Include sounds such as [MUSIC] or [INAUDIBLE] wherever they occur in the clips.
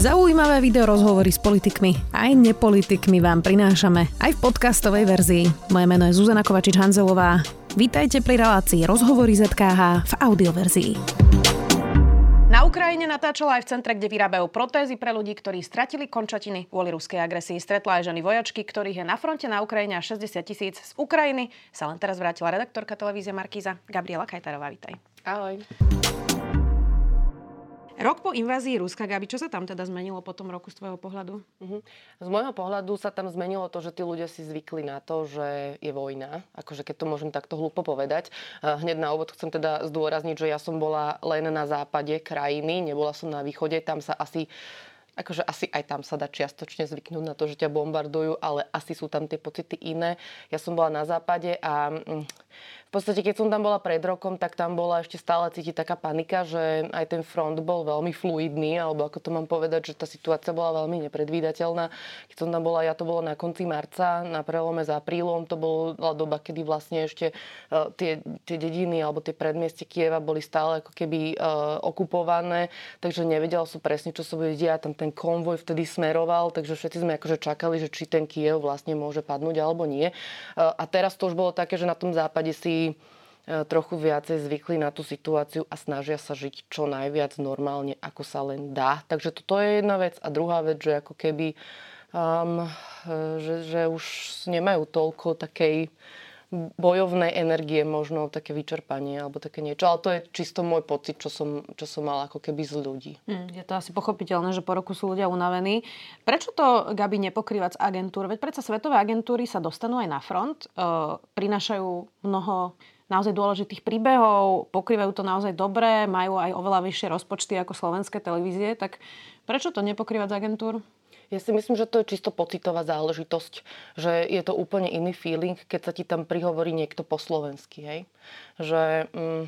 Zaujímavé video rozhovory s politikmi aj nepolitikmi vám prinášame aj v podcastovej verzii. Moje meno je Zuzana Kovačič-Hanzelová. Vítajte pri relácii Rozhovory ZKH v audioverzii. Na Ukrajine natáčala aj v centre, kde vyrábajú protézy pre ľudí, ktorí stratili končatiny kvôli ruskej agresii. Stretla aj ženy vojačky, ktorých je na fronte na Ukrajine až 60 tisíc. Z Ukrajiny sa len teraz vrátila redaktorka televízie Markíza Gabriela Kajtarová. Vítaj. Ahoj. Rok po invázii Ruska, Gabi, čo sa tam teda zmenilo po tom roku z tvojho pohľadu? Uh-huh. Z môjho pohľadu sa tam zmenilo to, že tí ľudia si zvykli na to, že je vojna. Akože keď to môžem takto hlúpo povedať. Hneď na úvod chcem teda zdôrazniť, že ja som bola len na západe krajiny, nebola som na východe. Tam sa asi akože asi aj tam sa dá čiastočne zvyknúť na to, že ťa bombardujú, ale asi sú tam tie pocity iné. Ja som bola na západe a mm, v podstate, keď som tam bola pred rokom, tak tam bola ešte stále cítiť taká panika, že aj ten front bol veľmi fluidný, alebo ako to mám povedať, že tá situácia bola veľmi nepredvídateľná. Keď som tam bola, ja to bolo na konci marca, na prelome s aprílom, to bola doba, kedy vlastne ešte uh, tie, tie dediny alebo tie predmieste Kieva boli stále ako keby uh, okupované, takže nevedel som presne, čo sa bude diať. Tam ten konvoj vtedy smeroval, takže všetci sme akože čakali, že či ten Kiev vlastne môže padnúť alebo nie. Uh, a teraz to už bolo také, že na tom západe si E, trochu viacej zvykli na tú situáciu a snažia sa žiť čo najviac normálne, ako sa len dá. Takže toto je jedna vec. A druhá vec, že ako keby um, že, že už nemajú toľko takej bojovnej energie, možno také vyčerpanie alebo také niečo. Ale to je čisto môj pocit, čo som, čo som mala ako keby z ľudí. Hmm, je to asi pochopiteľné, že po roku sú ľudia unavení. Prečo to, Gabi, nepokrývať z agentúr? Veď predsa svetové agentúry sa dostanú aj na front, e, prinášajú mnoho naozaj dôležitých príbehov, pokrývajú to naozaj dobre, majú aj oveľa vyššie rozpočty ako slovenské televízie, tak prečo to nepokrývať z agentúr? Ja si myslím, že to je čisto pocitová záležitosť, že je to úplne iný feeling, keď sa ti tam prihovorí niekto po slovensky. Hej? Že mm,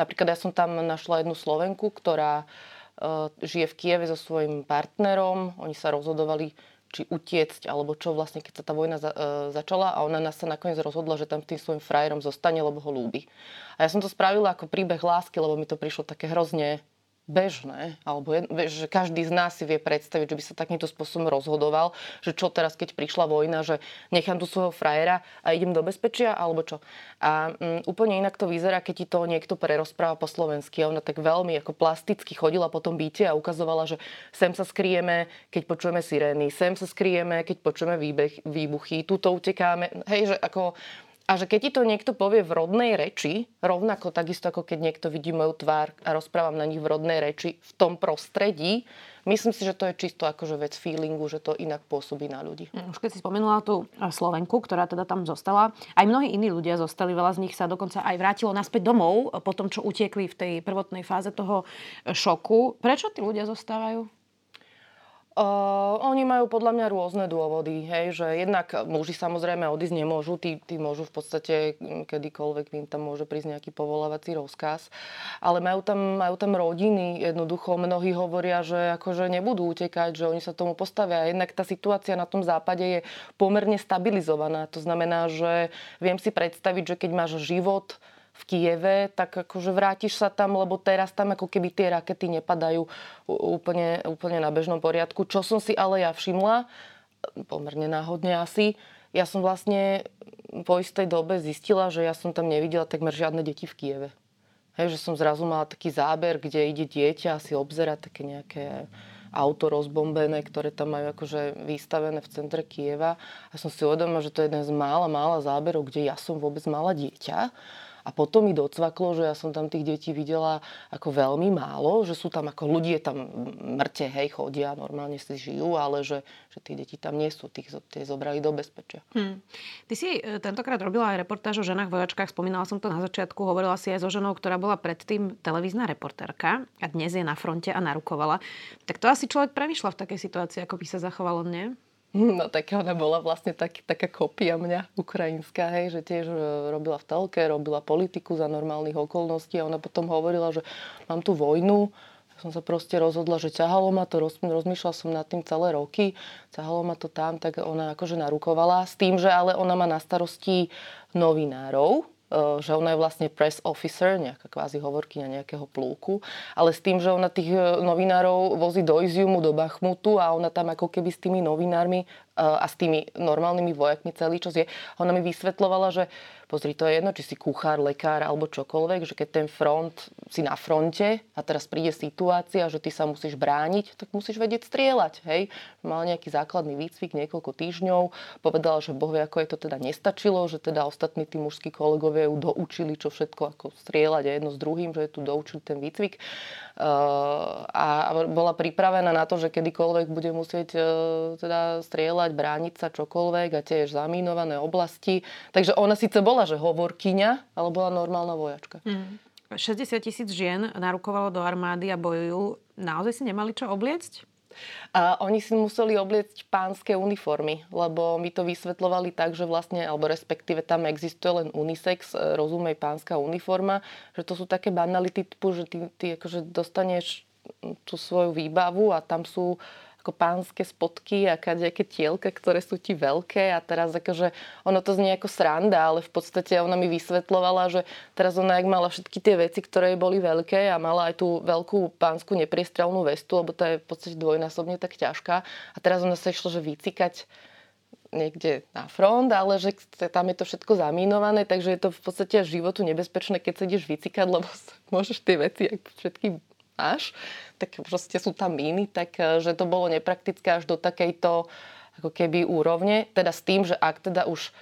napríklad ja som tam našla jednu Slovenku, ktorá uh, žije v Kieve so svojím partnerom. Oni sa rozhodovali, či utiecť, alebo čo vlastne, keď sa tá vojna za, uh, začala a ona nás sa nakoniec rozhodla, že tam tým svojim frajerom zostane, lebo ho ľúbi. A ja som to spravila ako príbeh lásky, lebo mi to prišlo také hrozne bežné, alebo že každý z nás si vie predstaviť, že by sa takýmto spôsobom rozhodoval, že čo teraz, keď prišla vojna, že nechám tu svojho frajera a idem do bezpečia, alebo čo. A um, úplne inak to vyzerá, keď ti to niekto prerozpráva po slovensky. A ona tak veľmi ako plasticky chodila po tom byte a ukazovala, že sem sa skrieme, keď počujeme sirény, sem sa skrieme, keď počujeme výbeh, výbuchy, tuto utekáme. Hej, že ako a že keď ti to niekto povie v rodnej reči, rovnako takisto ako keď niekto vidí moju tvár a rozprávam na nich v rodnej reči v tom prostredí, myslím si, že to je čisto akože vec feelingu, že to inak pôsobí na ľudí. Mm, už keď si spomenula tú e, Slovenku, ktorá teda tam zostala, aj mnohí iní ľudia zostali, veľa z nich sa dokonca aj vrátilo naspäť domov po tom, čo utiekli v tej prvotnej fáze toho e, šoku. Prečo tí ľudia zostávajú? Uh, oni majú podľa mňa rôzne dôvody, hej, že jednak muži samozrejme odísť nemôžu, tí, tí môžu v podstate kedykoľvek im tam môže prísť nejaký povolávací rozkaz, ale majú tam, majú tam rodiny, jednoducho mnohí hovoria, že akože nebudú utekať, že oni sa tomu postavia. Jednak tá situácia na tom západe je pomerne stabilizovaná, to znamená, že viem si predstaviť, že keď máš život, v Kieve, tak akože vrátiš sa tam, lebo teraz tam ako keby tie rakety nepadajú úplne, úplne na bežnom poriadku. Čo som si ale ja všimla, pomerne náhodne asi, ja som vlastne po istej dobe zistila, že ja som tam nevidela takmer žiadne deti v Kieve. Hej, že som zrazu mala taký záber, kde ide dieťa a si obzera také nejaké auto rozbombené, ktoré tam majú akože vystavené v centre Kieva. A som si uvedomila, že to je jeden z mála, mála záberov, kde ja som vôbec mala dieťa. A potom mi docvaklo, že ja som tam tých detí videla ako veľmi málo, že sú tam ako ľudia tam mŕte, hej, chodia, normálne si žijú, ale že, že tí deti tam nie sú, tých tie zobrali do bezpečia. Hmm. Ty si e, tentokrát robila aj reportáž o ženách vojačkách, spomínala som to na začiatku, hovorila si aj so ženou, ktorá bola predtým televízna reportérka a dnes je na fronte a narukovala. Tak to asi človek premyšľa v takej situácii, ako by sa zachovalo, nie? [LAUGHS] No tak ona bola vlastne tak, taká kopia mňa, ukrajinská, hej, že tiež e, robila v telke, robila politiku za normálnych okolností a ona potom hovorila, že mám tu vojnu, som sa proste rozhodla, že ťahalo ma to, rozmýšľala som nad tým celé roky, ťahalo ma to tam, tak ona akože narukovala s tým, že ale ona má na starosti novinárov, že ona je vlastne press officer, nejaká kvázi hovorkyňa nejakého plúku, ale s tým, že ona tých novinárov vozí do Iziumu, do Bachmutu a ona tam ako keby s tými novinármi a s tými normálnymi vojakmi celý čas je. Ona mi vysvetlovala, že pozri, to je jedno, či si kuchár, lekár alebo čokoľvek, že keď ten front si na fronte a teraz príde situácia, že ty sa musíš brániť, tak musíš vedieť strieľať, hej. Mal nejaký základný výcvik niekoľko týždňov, povedala, že bohvie ako je to teda nestačilo, že teda ostatní tí mužskí kolegovia ju doučili, čo všetko ako strieľať a jedno s druhým, že je tu doučili ten výcvik a bola pripravená na to, že kedykoľvek bude musieť e, teda strieľať, brániť sa čokoľvek a tiež zamínované oblasti. Takže ona síce bola, že hovorkyňa, ale bola normálna vojačka. Mm. 60 tisíc žien narukovalo do armády a bojujú. Naozaj si nemali čo obliecť? A oni si museli obliecť pánske uniformy, lebo mi to vysvetlovali tak, že vlastne, alebo respektíve tam existuje len unisex, e, rozumej pánska uniforma, že to sú také banality typu, že ty, ty akože dostaneš tú svoju výbavu a tam sú ako pánske spotky a kadejaké tielka, ktoré sú ti veľké a teraz akože ono to znie ako sranda, ale v podstate ona mi vysvetlovala, že teraz ona ak mala všetky tie veci, ktoré boli veľké a mala aj tú veľkú pánsku nepriestrelnú vestu, lebo to je v podstate dvojnásobne tak ťažká. A teraz ona sa išla, že vycikať niekde na front, ale že tam je to všetko zamínované, takže je to v podstate životu nebezpečné, keď sa ideš vycikať, lebo môžeš tie veci všetky máš, tak proste sú tam míny, tak eh, že to bolo nepraktické až do takejto ako keby úrovne. Teda s tým, že ak teda už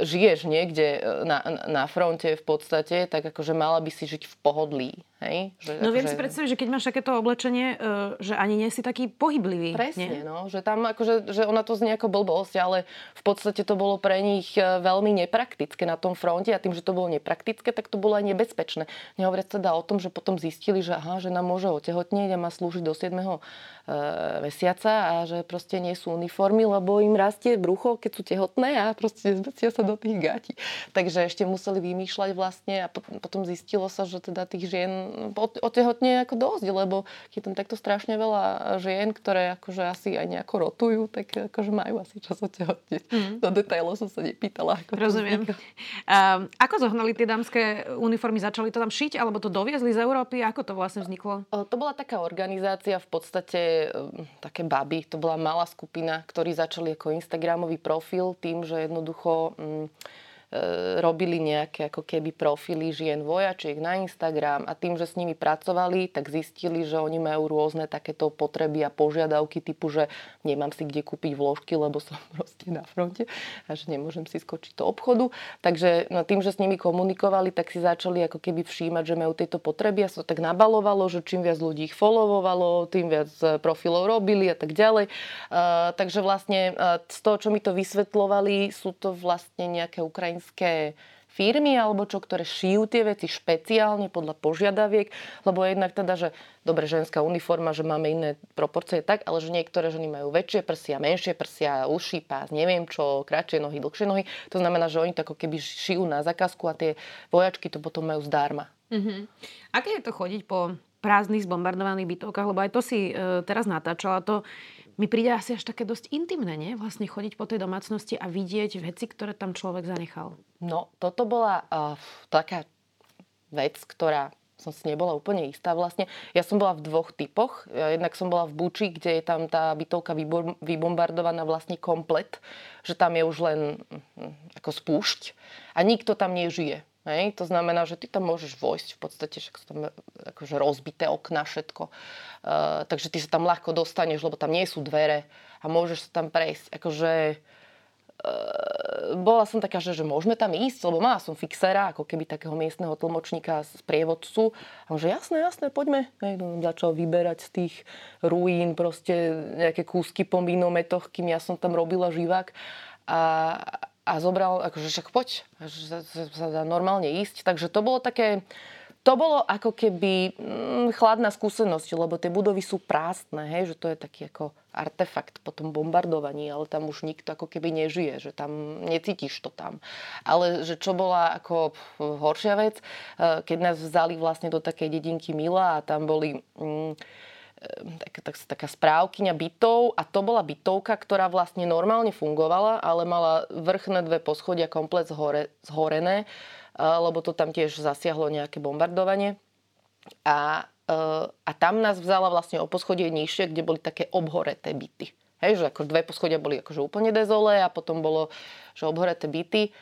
žiješ niekde e, na, na fronte v podstate, tak akože mala by si žiť v pohodlí. Hej? Že, no viem že... si predstaviť, že keď máš takéto oblečenie, e, že ani nie si taký pohyblivý. Presne, nie? no. Že tam akože, že ona to znie ako blbosť, ale v podstate to bolo pre nich e, veľmi nepraktické na tom fronte a tým, že to bolo nepraktické, tak to bolo aj nebezpečné. Nehovoriac teda o tom, že potom zistili, že aha, že nám môže otehotnieť a má slúžiť do 7 mesiaca a že proste nie sú uniformy, lebo im rastie brucho, keď sú tehotné a proste nezbecia sa do tých gatí. Takže ešte museli vymýšľať vlastne a potom zistilo sa, že teda tých žien otehotne ako dosť, lebo je tam takto strašne veľa žien, ktoré akože asi aj nejako rotujú, tak akože majú asi čas otehotneť. Mm. Do detailov som sa nepýtala. Ako Rozumiem. Uh, ako zohnali tie dámske uniformy? Začali to tam šiť alebo to doviezli z Európy? Ako to vlastne vzniklo? To bola taká organizácia v podstate Ehm, také baby, to bola malá skupina, ktorí začali ako Instagramový profil tým, že jednoducho mm, robili nejaké ako keby profily žien vojačiek na Instagram a tým, že s nimi pracovali, tak zistili, že oni majú rôzne takéto potreby a požiadavky typu, že nemám si kde kúpiť vložky, lebo som [LAUGHS] proste na fronte a že nemôžem si skočiť do obchodu. Takže no, tým, že s nimi komunikovali, tak si začali ako keby všímať, že majú tieto potreby a sa tak nabalovalo, že čím viac ľudí ich followovalo, tým viac e, profilov robili a tak ďalej. Uh, takže vlastne uh, z toho, čo mi to vysvetlovali, sú to vlastne nejaké ukrajinské ukrajinské firmy alebo čo, ktoré šijú tie veci špeciálne podľa požiadaviek, lebo jednak teda, že dobre, ženská uniforma, že máme iné proporcie tak, ale že niektoré ženy majú väčšie prsia, menšie prsia, uši, pás, neviem čo, kratšie nohy, dlhšie nohy. To znamená, že oni to ako keby šijú na zákazku a tie vojačky to potom majú zdarma. Mm-hmm. Aké je to chodiť po prázdnych, zbombardovaných bytovkách, lebo aj to si e, teraz natáčala, to mi príde asi až také dosť intimné, nie? Vlastne chodiť po tej domácnosti a vidieť veci, ktoré tam človek zanechal. No, toto bola uh, taká vec, ktorá som si nebola úplne istá vlastne. Ja som bola v dvoch typoch. Jednak som bola v Buči, kde je tam tá bytovka vybombardovaná vlastne komplet, že tam je už len hm, ako spúšť a nikto tam nežije. Hej? To znamená, že ty tam môžeš vojsť v podstate, však sú tam akože rozbité okna, všetko. Uh, takže ty sa tam ľahko dostaneš, lebo tam nie sú dvere a môžeš sa tam prejsť. Akože uh, bola som taká, že, že môžeme tam ísť, lebo mala som fixera, ako keby takého miestneho tlmočníka z prievodcu. A on že jasné, jasné, poďme. Hej, no, začal vyberať z tých ruín proste nejaké kúsky po minometoch, kým ja som tam robila živák. A, a zobral, akože však poď, že sa dá normálne ísť. Takže to bolo také, to bolo ako keby mm, chladná skúsenosť, lebo tie budovy sú prázdne, hej, že to je taký ako artefakt po tom bombardovaní, ale tam už nikto ako keby nežije, že tam necítiš to tam. Ale že čo bola ako horšia vec, eh, keď nás vzali vlastne do takej dedinky Mila a tam boli... Mm, tak, tak, taká správkyňa bytov a to bola bytovka, ktorá vlastne normálne fungovala, ale mala vrchné dve poschodia komplet zhore, zhorené lebo to tam tiež zasiahlo nejaké bombardovanie. A, a tam nás vzala vlastne o poschodie nižšie, kde boli také obhoreté byty. Hej, že ako dve poschodia boli akože úplne dezole a potom bolo, že obhoreté byty.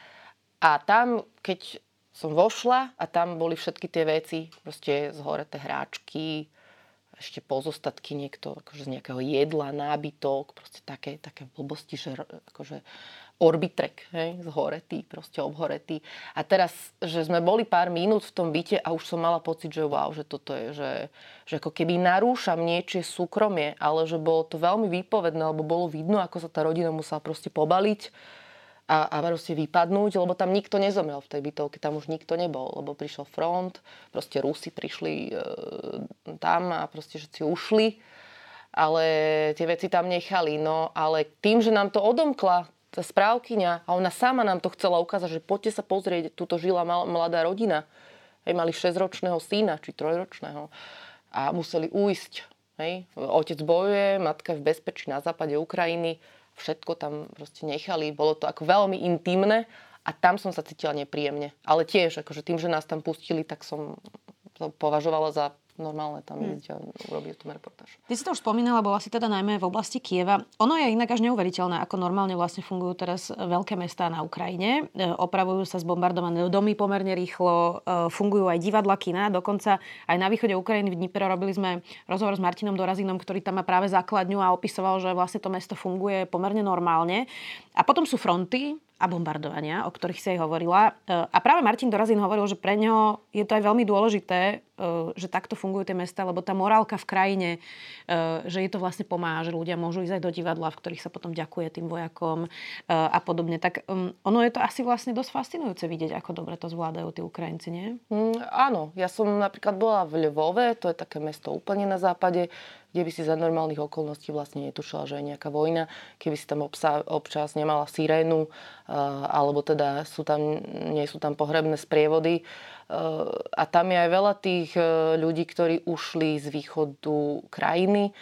A tam, keď som vošla a tam boli všetky tie veci, proste zhoreté hráčky, ešte pozostatky niekto, akože z nejakého jedla, nábytok, proste také, také blbosti, že akože orbitrek, hej, zhoretý, proste obhoretý. A teraz, že sme boli pár minút v tom byte a už som mala pocit, že wow, že toto je, že, že ako keby narúšam niečie súkromie, ale že bolo to veľmi výpovedné, lebo bolo vidno, ako sa tá rodina musela proste pobaliť a, a proste vypadnúť, lebo tam nikto nezomrel v tej bytovke, tam už nikto nebol, lebo prišiel front, proste Rusi prišli e, tam a proste všetci ušli, ale tie veci tam nechali. No ale tým, že nám to odomkla tá správkyňa a ona sama nám to chcela ukázať, že poďte sa pozrieť, tuto žila mladá rodina. Hej, mali 6-ročného syna, či 3-ročného a museli uísť. Hej. Otec bojuje, matka je v bezpečí na západe Ukrajiny všetko tam proste nechali. Bolo to ako veľmi intimné a tam som sa cítila nepríjemne. Ale tiež, akože tým, že nás tam pustili, tak som to považovala za normálne tam hmm. ísť a urobiť tú reportáž. Ty si to už spomínala, bola si teda najmä v oblasti Kieva. Ono je inak až neuveriteľné, ako normálne vlastne fungujú teraz veľké mestá na Ukrajine. E, opravujú sa zbombardované domy pomerne rýchlo, e, fungujú aj divadla, kina. Dokonca aj na východe Ukrajiny v Dnipre robili sme rozhovor s Martinom Dorazinom, ktorý tam má práve základňu a opisoval, že vlastne to mesto funguje pomerne normálne. A potom sú fronty, a bombardovania, o ktorých si aj hovorila. E, a práve Martin Dorazín hovoril, že pre ňo je to aj veľmi dôležité, e, že takto fungujú tie mesta, lebo tá morálka v krajine, e, že je to vlastne pomáha, že ľudia môžu ísť aj do divadla, v ktorých sa potom ďakuje tým vojakom a podobne. Tak ono je to asi vlastne dosť fascinujúce vidieť, ako dobre to zvládajú tí Ukrajinci, nie? Mm, áno, ja som napríklad bola v Lvove, to je také mesto úplne na západe, kde by si za normálnych okolností vlastne netušila, že je nejaká vojna, keby si tam obsa, občas nemala sirénu, alebo teda sú tam, nie sú tam pohrebné sprievody. A tam je aj veľa tých e, ľudí, ktorí ušli z východu krajiny,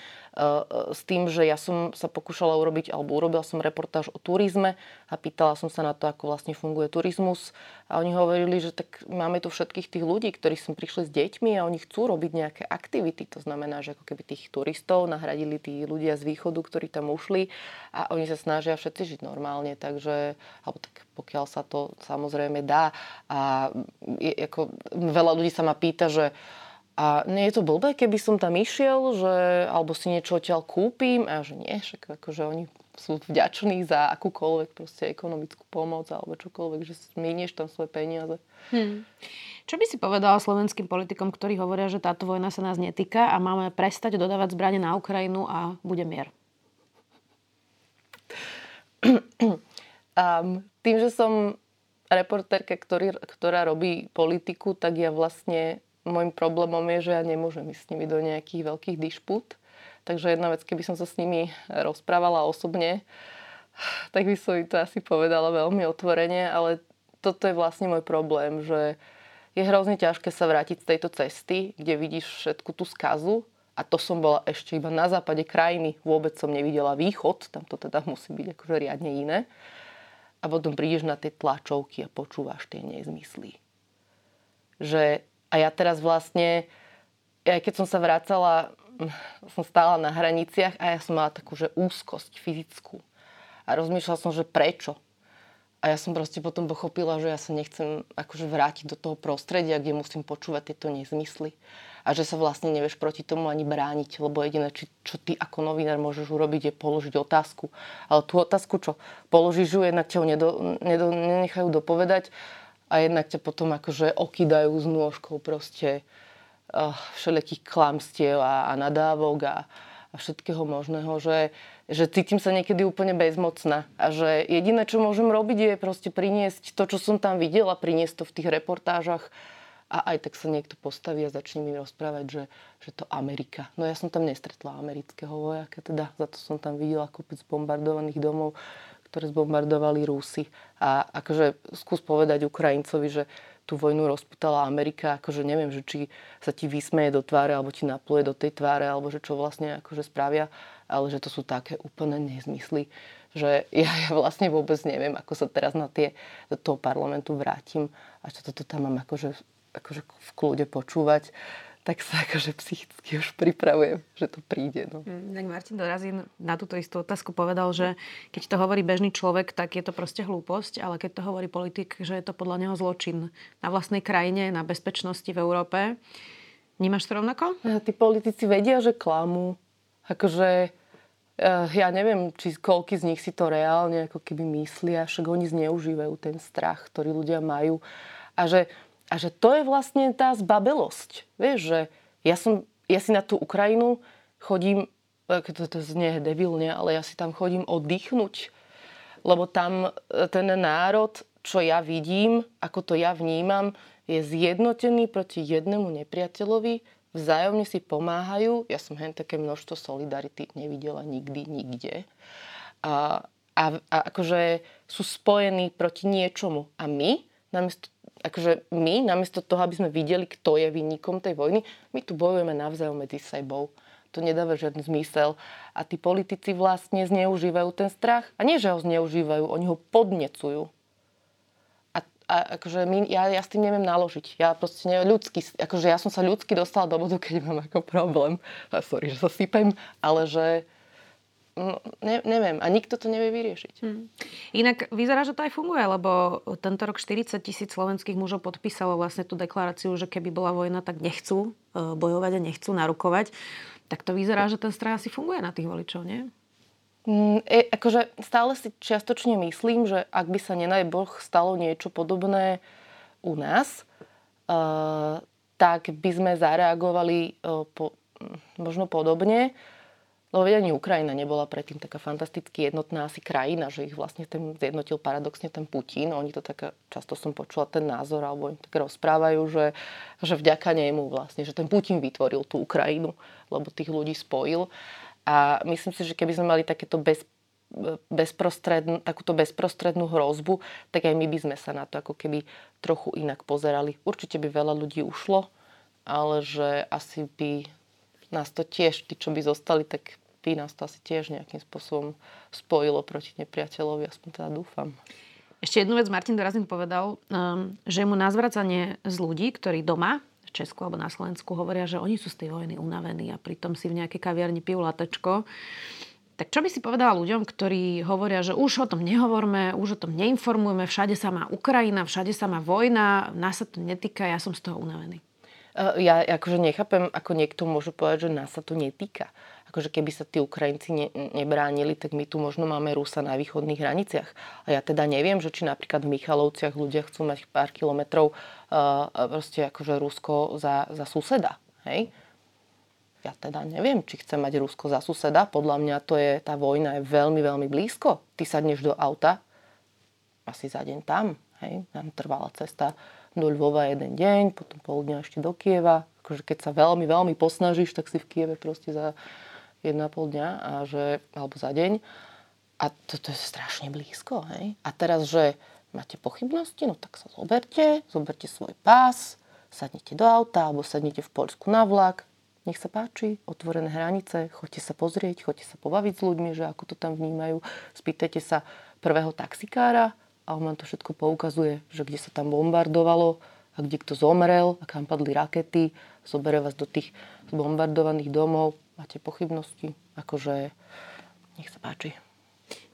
s tým, že ja som sa pokúšala urobiť, alebo urobila som reportáž o turizme a pýtala som sa na to, ako vlastne funguje turizmus. A oni hovorili, že tak máme tu všetkých tých ľudí, ktorí som prišli s deťmi a oni chcú robiť nejaké aktivity. To znamená, že ako keby tých turistov nahradili tí ľudia z východu, ktorí tam ušli a oni sa snažia všetci žiť normálne. Takže, alebo tak pokiaľ sa to samozrejme dá. A je, ako, veľa ľudí sa ma pýta, že a nie je to blbé, keby som tam išiel, že, alebo si niečo odtiaľ kúpim a že nie, však akože oni sú vďační za akúkoľvek proste ekonomickú pomoc alebo čokoľvek, že minieš tam svoje peniaze. Hmm. Čo by si povedala slovenským politikom, ktorí hovoria, že táto vojna sa nás netýka a máme prestať dodávať zbranie na Ukrajinu a bude mier? [CLEARS THROAT] Um, tým, že som reportérka, ktorý, ktorá robí politiku, tak ja vlastne môjim problémom je, že ja nemôžem ísť s nimi do nejakých veľkých dišput. Takže jedna vec, keby som sa s nimi rozprávala osobne, tak by som im to asi povedala veľmi otvorene, ale toto je vlastne môj problém, že je hrozne ťažké sa vrátiť z tejto cesty, kde vidíš všetku tú skazu a to som bola ešte iba na západe krajiny. Vôbec som nevidela východ, tam to teda musí byť akože riadne iné. A potom prídeš na tie tlačovky a počúvaš tie nezmysly. Že a ja teraz vlastne, aj keď som sa vracala, som stála na hraniciach a ja som mala takú, že úzkosť fyzickú. A rozmýšľala som, že prečo. A ja som proste potom pochopila, že ja sa nechcem akože vrátiť do toho prostredia, kde musím počúvať tieto nezmysly. A že sa vlastne nevieš proti tomu ani brániť, lebo jediné, či, čo ty ako novinár môžeš urobiť, je položiť otázku. Ale tú otázku, čo položíš ju, jednak ťa nedo, nedo, nenechajú dopovedať a jednak ťa potom akože okydajú s nôžkou proste uh, všelijakých klamstiev a, a nadávok a, a všetkého možného, že, že cítim sa niekedy úplne bezmocná. A že jediné, čo môžem robiť, je proste priniesť to, čo som tam videla, priniesť to v tých reportážach. A aj tak sa niekto postaví a začne mi rozprávať, že, že to Amerika. No ja som tam nestretla amerického vojaka, teda. Za to som tam videla kopec bombardovaných domov ktoré zbombardovali Rusy. A akože skús povedať Ukrajincovi, že tú vojnu rozputala Amerika, akože neviem, že či sa ti vysmeje do tváre, alebo ti napluje do tej tváre, alebo že čo vlastne akože spravia, ale že to sú také úplne nezmysly, že ja, ja vlastne vôbec neviem, ako sa teraz na tie, do toho parlamentu vrátim a čo toto tam mám akože, akože v kľude počúvať tak sa akože psychicky už pripravujem, že to príde. No. Mm, tak Martin Dorazín na túto istú otázku povedal, že keď to hovorí bežný človek, tak je to proste hlúposť, ale keď to hovorí politik, že je to podľa neho zločin na vlastnej krajine, na bezpečnosti v Európe. Vnímaš to rovnako? Ja, tí politici vedia, že klamú. Akože eh, ja neviem, či koľky z nich si to reálne ako keby myslia, však oni zneužívajú ten strach, ktorý ľudia majú. A že a že to je vlastne tá zbabelosť. Vieš, že ja, som, ja si na tú Ukrajinu chodím, to, to znie debilne, ale ja si tam chodím oddychnúť. Lebo tam e, ten národ, čo ja vidím, ako to ja vnímam, je zjednotený proti jednému nepriateľovi, vzájomne si pomáhajú. Ja som hen také množstvo solidarity nevidela nikdy, nikde. A, a, a akože sú spojení proti niečomu. A my, namiesto akože my, namiesto toho, aby sme videli, kto je vinníkom tej vojny, my tu bojujeme navzájom medzi sebou. To nedáva žiadny zmysel. A tí politici vlastne zneužívajú ten strach. A nie, že ho zneužívajú, oni ho podnecujú. A, a akože my, ja, ja s tým neviem naložiť. Ja proste neviem, ľudsky, akože ja som sa ľudsky dostala do bodu, keď mám ako problém. A sorry, že sa sypem, ale že No, ne, neviem. A nikto to nevie vyriešiť. Hmm. Inak vyzerá, že to aj funguje, lebo tento rok 40 tisíc slovenských mužov podpísalo vlastne tú deklaráciu, že keby bola vojna, tak nechcú e, bojovať a nechcú narukovať. Tak to vyzerá, že ten strach asi funguje na tých voličov, nie? Mm, e, akože stále si čiastočne myslím, že ak by sa nenaj Boh stalo niečo podobné u nás, uh, tak by sme zareagovali uh, po, možno podobne. Lebo ani Ukrajina nebola predtým taká fantasticky jednotná asi krajina, že ich vlastne ten zjednotil paradoxne ten Putin. Oni to tak, často som počula ten názor, alebo oni tak rozprávajú, že, že vďaka nemu vlastne, že ten Putin vytvoril tú Ukrajinu, lebo tých ľudí spojil. A myslím si, že keby sme mali takéto bez, bezprostrednú, takúto bezprostrednú hrozbu, tak aj my by sme sa na to ako keby trochu inak pozerali. Určite by veľa ľudí ušlo, ale že asi by nás to tiež, tí, čo by zostali, tak by nás to asi tiež nejakým spôsobom spojilo proti nepriateľovi, aspoň teda dúfam. Ešte jednu vec Martin Dorazin povedal, um, že mu na zvracanie z ľudí, ktorí doma v Česku alebo na Slovensku hovoria, že oni sú z tej vojny unavení a pritom si v nejakej kaviarni pijú latečko. Tak čo by si povedala ľuďom, ktorí hovoria, že už o tom nehovorme, už o tom neinformujeme, všade sa má Ukrajina, všade sa má vojna, nás sa to netýka, ja som z toho unavený. Ja akože nechápem, ako niekto môže povedať, že nás sa to netýka. Akože keby sa tí Ukrajinci ne, nebránili, tak my tu možno máme Rusa na východných hraniciach. A ja teda neviem, že či napríklad v Michalovciach ľudia chcú mať pár kilometrov uh, proste akože Rusko za, za suseda. Hej? Ja teda neviem, či chcem mať Rusko za suseda. Podľa mňa to je, tá vojna je veľmi, veľmi blízko. Ty sadneš do auta, asi za deň tam. Hej? Nám trvala cesta do Lvova jeden deň, potom pol dňa ešte do Kieva. Akože keď sa veľmi, veľmi posnažíš, tak si v Kieve proste za 1,5 dňa a že, alebo za deň. A toto je strašne blízko. Hej? A teraz, že máte pochybnosti, no tak sa zoberte, zoberte svoj pás, sadnite do auta alebo sadnite v Poľsku na vlak, nech sa páči, otvorené hranice, choďte sa pozrieť, choďte sa pobaviť s ľuďmi, že ako to tam vnímajú. Spýtajte sa prvého taxikára, a on vám to všetko poukazuje, že kde sa tam bombardovalo a kde kto zomrel a kam padli rakety, zoberie vás do tých bombardovaných domov, máte pochybnosti, akože nech sa páči.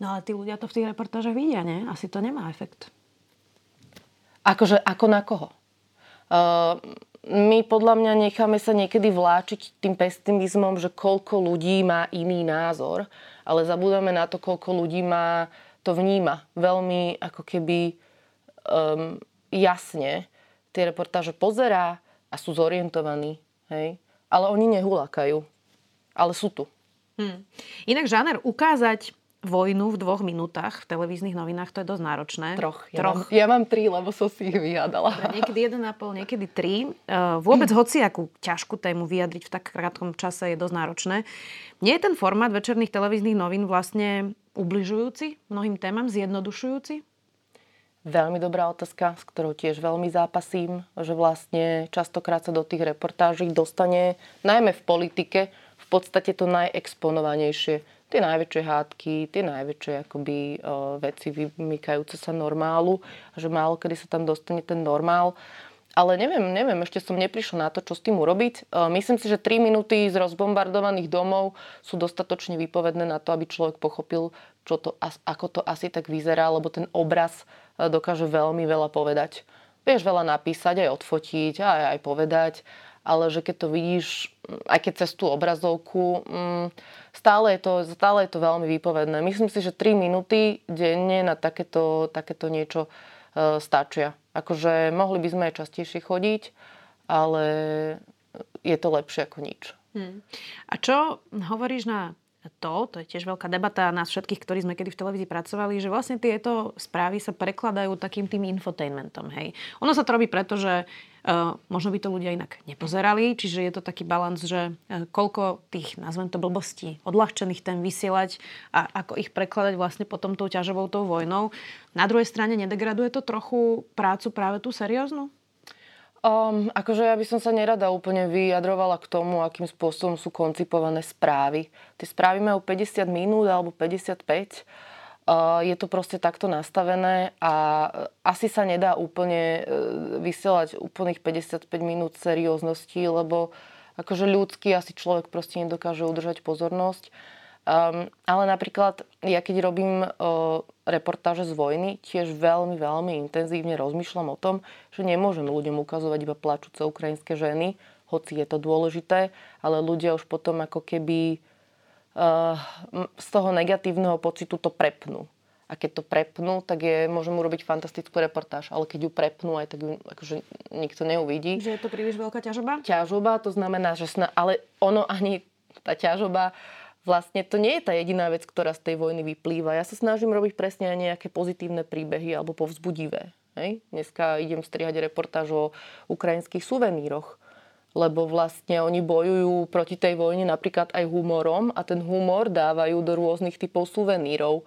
No ale tí ľudia to v tých reportážach vidia, nie? Asi to nemá efekt. Akože ako na koho? Uh, my podľa mňa necháme sa niekedy vláčiť tým pesimizmom, že koľko ľudí má iný názor, ale zabúdame na to, koľko ľudí má to vníma veľmi ako keby um, jasne. Tie reportáže pozerá a sú zorientovaní. Hej? Ale oni nehulakajú. Ale sú tu. Hmm. Inak žáner ukázať vojnu v dvoch minútach v televíznych novinách, to je dosť náročné. Troch. Ja, Troch. Mám, ja mám tri, lebo som si ich vyhádala. Niekedy jeden a pol, niekedy tri. Uh, vôbec [CLEARS THROAT] hoci akú ťažkú tému vyjadriť v tak krátkom čase je dosť náročné. Nie je ten formát večerných televíznych novín vlastne ubližujúci mnohým témam, zjednodušujúci? Veľmi dobrá otázka, s ktorou tiež veľmi zápasím, že vlastne častokrát sa do tých reportáží dostane, najmä v politike, v podstate to najexponovanejšie. Tie najväčšie hádky, tie najväčšie akoby, uh, veci vymykajúce sa normálu, že málo kedy sa tam dostane ten normál. Ale neviem, neviem, ešte som neprišla na to, čo s tým urobiť. Uh, myslím si, že 3 minúty z rozbombardovaných domov sú dostatočne vypovedné na to, aby človek pochopil, čo to, ako to asi tak vyzerá, lebo ten obraz e, dokáže veľmi veľa povedať. Vieš veľa napísať, aj odfotiť, aj, aj povedať, ale že keď to vidíš, aj keď cez tú obrazovku, mm, stále, je to, stále je to veľmi výpovedné. Myslím si, že 3 minúty denne na takéto, takéto niečo e, stačia. Akože mohli by sme aj častejšie chodiť, ale je to lepšie ako nič. Hmm. A čo hovoríš na to, to je tiež veľká debata nás všetkých, ktorí sme kedy v televízii pracovali, že vlastne tieto správy sa prekladajú takým tým infotainmentom. Hej. Ono sa to robí preto, že uh, možno by to ľudia inak nepozerali, čiže je to taký balans, že uh, koľko tých, nazvem to blbosti, odľahčených tém vysielať a ako ich prekladať vlastne potom tou ťažovou tou vojnou. Na druhej strane nedegraduje to trochu prácu práve tú serióznu? Um, akože ja by som sa nerada úplne vyjadrovala k tomu, akým spôsobom sú koncipované správy. Tie správy majú 50 minút alebo 55. Uh, je to proste takto nastavené a asi sa nedá úplne uh, vysielať úplných 55 minút serióznosti, lebo akože ľudský asi človek proste nedokáže udržať pozornosť. Um, ale napríklad ja keď robím uh, reportáže z vojny, tiež veľmi, veľmi intenzívne rozmýšľam o tom, že nemôžem ľuďom ukazovať iba plačúce ukrajinské ženy, hoci je to dôležité, ale ľudia už potom ako keby uh, z toho negatívneho pocitu to prepnú. A keď to prepnú, tak je, môžem urobiť fantastickú reportáž. Ale keď ju prepnú, aj tak ju akože nikto neuvidí. Že je to príliš veľká ťažoba? Ťažoba, to znamená, že sna, ale ono ani tá ťažoba vlastne to nie je tá jediná vec, ktorá z tej vojny vyplýva. Ja sa snažím robiť presne aj nejaké pozitívne príbehy alebo povzbudivé. Hej? Dneska idem strihať reportáž o ukrajinských suveníroch, lebo vlastne oni bojujú proti tej vojne napríklad aj humorom a ten humor dávajú do rôznych typov suvenírov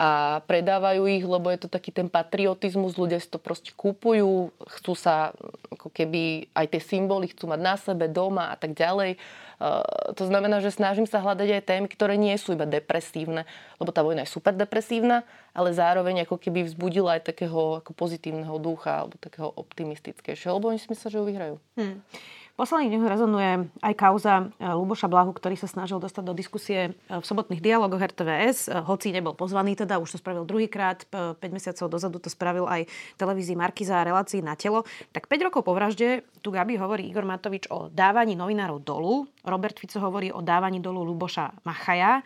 a predávajú ich, lebo je to taký ten patriotizmus, ľudia si to proste kúpujú, chcú sa ako keby aj tie symboly chcú mať na sebe, doma a tak ďalej. Uh, to znamená, že snažím sa hľadať aj témy, ktoré nie sú iba depresívne, lebo tá vojna je super depresívna, ale zároveň ako keby vzbudila aj takého ako pozitívneho ducha alebo takého optimistickejšieho, lebo oni si myslia, že ho vyhrajú. Hmm posledných dňoch rezonuje aj kauza e, Luboša Blahu, ktorý sa snažil dostať do diskusie e, v sobotných dialogoch RTVS, e, hoci nebol pozvaný teda, už to spravil druhýkrát, 5 mesiacov dozadu to spravil aj televízii Markiza a relácii na telo. Tak 5 rokov po vražde tu Gabi hovorí Igor Matovič o dávaní novinárov dolu, Robert Fico hovorí o dávaní dolu Luboša Machaja.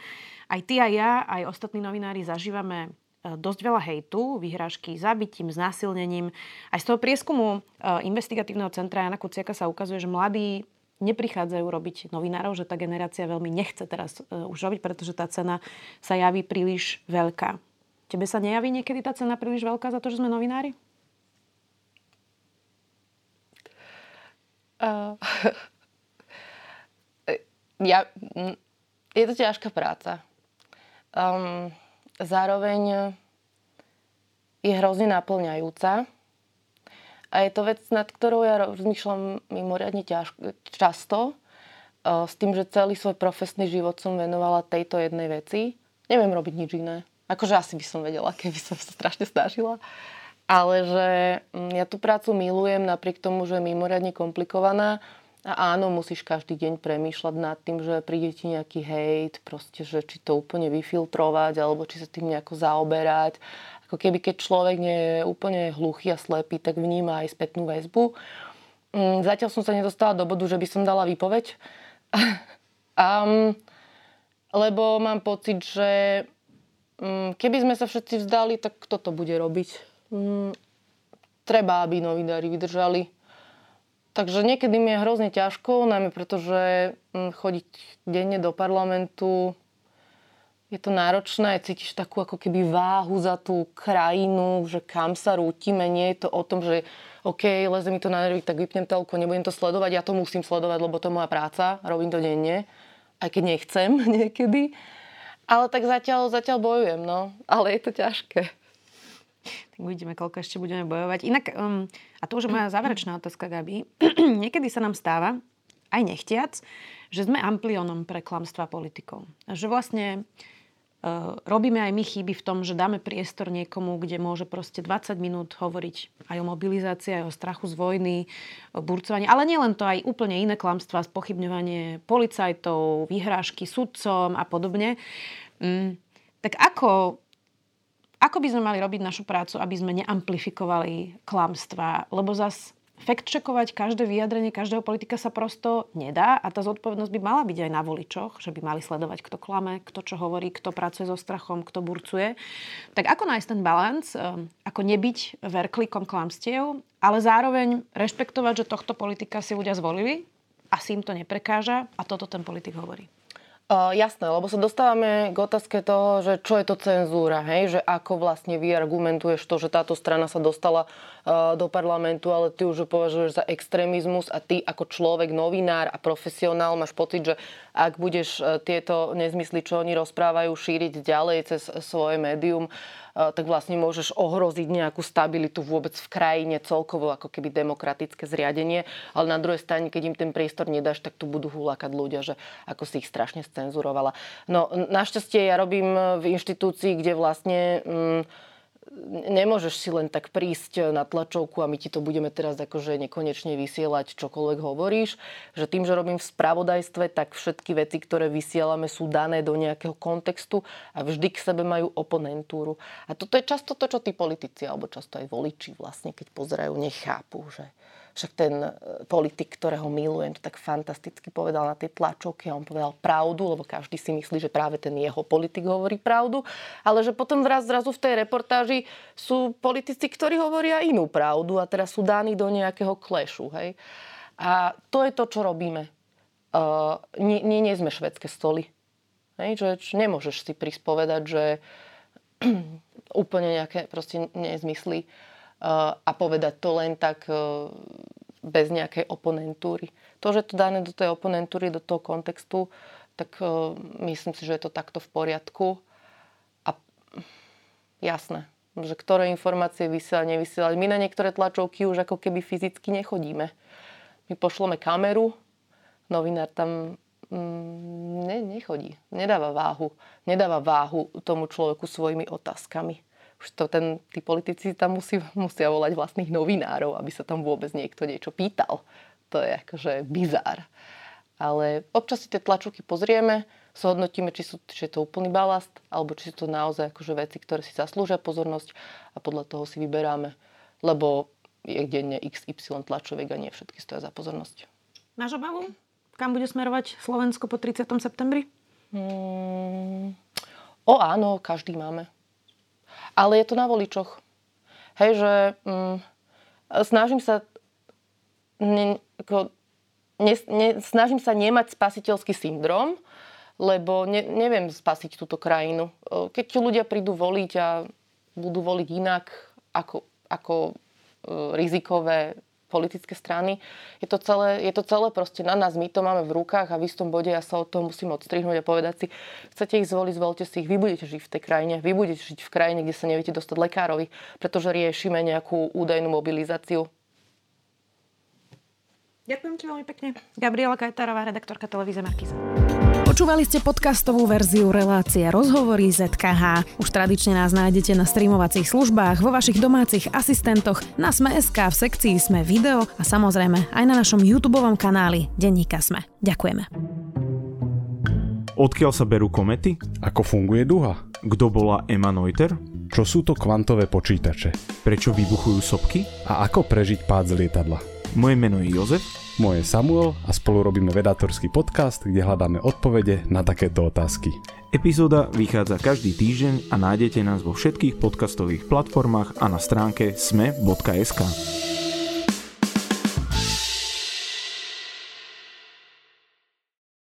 Aj ty a ja, aj ostatní novinári zažívame dosť veľa hejtu, vyhrážky zabitím, znásilnením. Aj z toho prieskumu e, investigatívneho centra Jana Kuciaka sa ukazuje, že mladí neprichádzajú robiť novinárov, že tá generácia veľmi nechce teraz e, už robiť, pretože tá cena sa javí príliš veľká. Tebe sa nejaví niekedy tá cena príliš veľká za to, že sme novinári? Uh, [LAUGHS] ja, je to ťažká práca. Um, zároveň je hrozne naplňajúca. A je to vec, nad ktorou ja rozmýšľam mimoriadne ťažko, často, e, s tým, že celý svoj profesný život som venovala tejto jednej veci. Neviem robiť nič iné. Akože asi by som vedela, keby som sa strašne snažila. Ale že mm, ja tú prácu milujem napriek tomu, že je mimoriadne komplikovaná a áno, musíš každý deň premýšľať nad tým, že príde ti nejaký hejt, proste, že či to úplne vyfiltrovať, alebo či sa tým nejako zaoberať. Ako keby keď človek nie je úplne hluchý a slepý, tak vníma aj spätnú väzbu. Mm, zatiaľ som sa nedostala do bodu, že by som dala výpoveď. [LAUGHS] um, lebo mám pocit, že um, keby sme sa všetci vzdali, tak kto to bude robiť? Um, treba, aby novinári vydržali Takže niekedy mi je hrozne ťažko, najmä pretože hm, chodiť denne do parlamentu je to náročné, cítiš takú ako keby váhu za tú krajinu, že kam sa rútime. Nie je to o tom, že OK, leze mi to na nervy, tak vypnem telko, nebudem to sledovať, ja to musím sledovať, lebo to je moja práca, robím to denne, aj keď nechcem [LAUGHS] niekedy. Ale tak zatiaľ, zatiaľ bojujem, no. Ale je to ťažké. Tak uvidíme, koľko ešte budeme bojovať. Inak, um, a to už je moja [CLEARS THROAT] záverečná otázka, Gabi. [CLEARS THROAT] Niekedy sa nám stáva, aj nechtiac, že sme amplionom pre klamstvá politikov. A že vlastne uh, robíme aj my chyby v tom, že dáme priestor niekomu, kde môže proste 20 minút hovoriť aj o mobilizácii, aj o strachu z vojny, o burcovaní, ale nielen to, aj úplne iné klamstvá, spochybňovanie policajtov, vyhrážky sudcom a podobne. Um, tak ako ako by sme mali robiť našu prácu, aby sme neamplifikovali klamstva? Lebo zas fact-checkovať každé vyjadrenie každého politika sa prosto nedá a tá zodpovednosť by mala byť aj na voličoch, že by mali sledovať, kto klame, kto čo hovorí, kto pracuje so strachom, kto burcuje. Tak ako nájsť ten balans, ehm, ako nebyť verklikom klamstiev, ale zároveň rešpektovať, že tohto politika si ľudia zvolili, asi im to neprekáža a toto ten politik hovorí. Uh, jasné, lebo sa dostávame k otázke toho, že čo je to cenzúra, hej? že ako vlastne vy argumentuješ to, že táto strana sa dostala uh, do parlamentu, ale ty už ho považuješ za extrémizmus a ty ako človek, novinár a profesionál máš pocit, že ak budeš uh, tieto nezmysly, čo oni rozprávajú, šíriť ďalej cez svoje médium, uh, tak vlastne môžeš ohroziť nejakú stabilitu vôbec v krajine, celkovo ako keby demokratické zriadenie. Ale na druhej strane, keď im ten priestor nedáš, tak tu budú hulákať ľudia, že ako si ich strašne scenzurovala. No našťastie ja robím v inštitúcii, kde vlastne... Mm, nemôžeš si len tak prísť na tlačovku a my ti to budeme teraz akože nekonečne vysielať, čokoľvek hovoríš. Že tým, že robím v spravodajstve, tak všetky veci, ktoré vysielame, sú dané do nejakého kontextu a vždy k sebe majú oponentúru. A toto je často to, čo tí politici, alebo často aj voliči vlastne, keď pozerajú, nechápu, že však ten e, politik, ktorého milujem, to tak fantasticky povedal na tej tlačovke on povedal pravdu, lebo každý si myslí, že práve ten jeho politik hovorí pravdu, ale že potom vraz zrazu v tej reportáži sú politici, ktorí hovoria inú pravdu a teraz sú dáni do nejakého klešu. Hej? A to je to, čo robíme. Uh, nie, nie, nie sme švedské stoly. Hej? Že, nemôžeš si prispovedať, že [CLEARS THROAT] úplne nejaké proste nezmysly a povedať to len tak e, bez nejakej oponentúry. To, že to dáme do tej oponentúry, do toho kontextu, tak e, myslím si, že je to takto v poriadku. A jasné, že ktoré informácie vysielať, nevysielať. My na niektoré tlačovky už ako keby fyzicky nechodíme. My pošleme kameru, novinár tam mm, ne, nechodí, nedáva váhu. Nedáva váhu tomu človeku svojimi otázkami už to ten, tí politici tam musí, musia volať vlastných novinárov, aby sa tam vôbec niekto niečo pýtal. To je akože bizár. Ale občas si tie tlačovky pozrieme, zhodnotíme, či, sú, či je to úplný balast, alebo či sú to naozaj akože veci, ktoré si zaslúžia pozornosť a podľa toho si vyberáme. Lebo je denne XY tlačoviek a nie všetky stoja za pozornosť. Máš obavu? Kam bude smerovať Slovensko po 30. septembri? Hmm, o áno, každý máme. Ale je to na voličoch. Hej, že mm, snažím sa ne, ako, ne, ne, snažím sa nemať spasiteľský syndrom, lebo ne, neviem spasiť túto krajinu. Keď ľudia prídu voliť a budú voliť inak ako, ako e, rizikové politické strany. Je to, celé, je to celé proste na nás, my to máme v rukách a v istom bode ja sa od toho musím odstrihnúť a povedať si, chcete ich zvoliť, zvolte si ich, vy budete žiť v tej krajine, vy budete žiť v krajine, kde sa neviete dostať lekárovi, pretože riešime nejakú údajnú mobilizáciu. Ďakujem ti veľmi pekne. Gabriela Kajtarová, redaktorka televízie Markiza. Počúvali ste podcastovú verziu relácie Rozhovory ZKH. Už tradične nás nájdete na streamovacích službách, vo vašich domácich asistentoch, na Sme.sk, v sekcii Sme video a samozrejme aj na našom YouTube kanáli Denníka Sme. Ďakujeme. Odkiaľ sa berú komety? Ako funguje duha? Kto bola Emma Neuter? Čo sú to kvantové počítače? Prečo vybuchujú sopky? A ako prežiť pád z lietadla? Moje meno je Jozef moje je Samuel a spolu robíme vedátorský podcast, kde hľadáme odpovede na takéto otázky. Epizóda vychádza každý týždeň a nájdete nás vo všetkých podcastových platformách a na stránke sme.sk.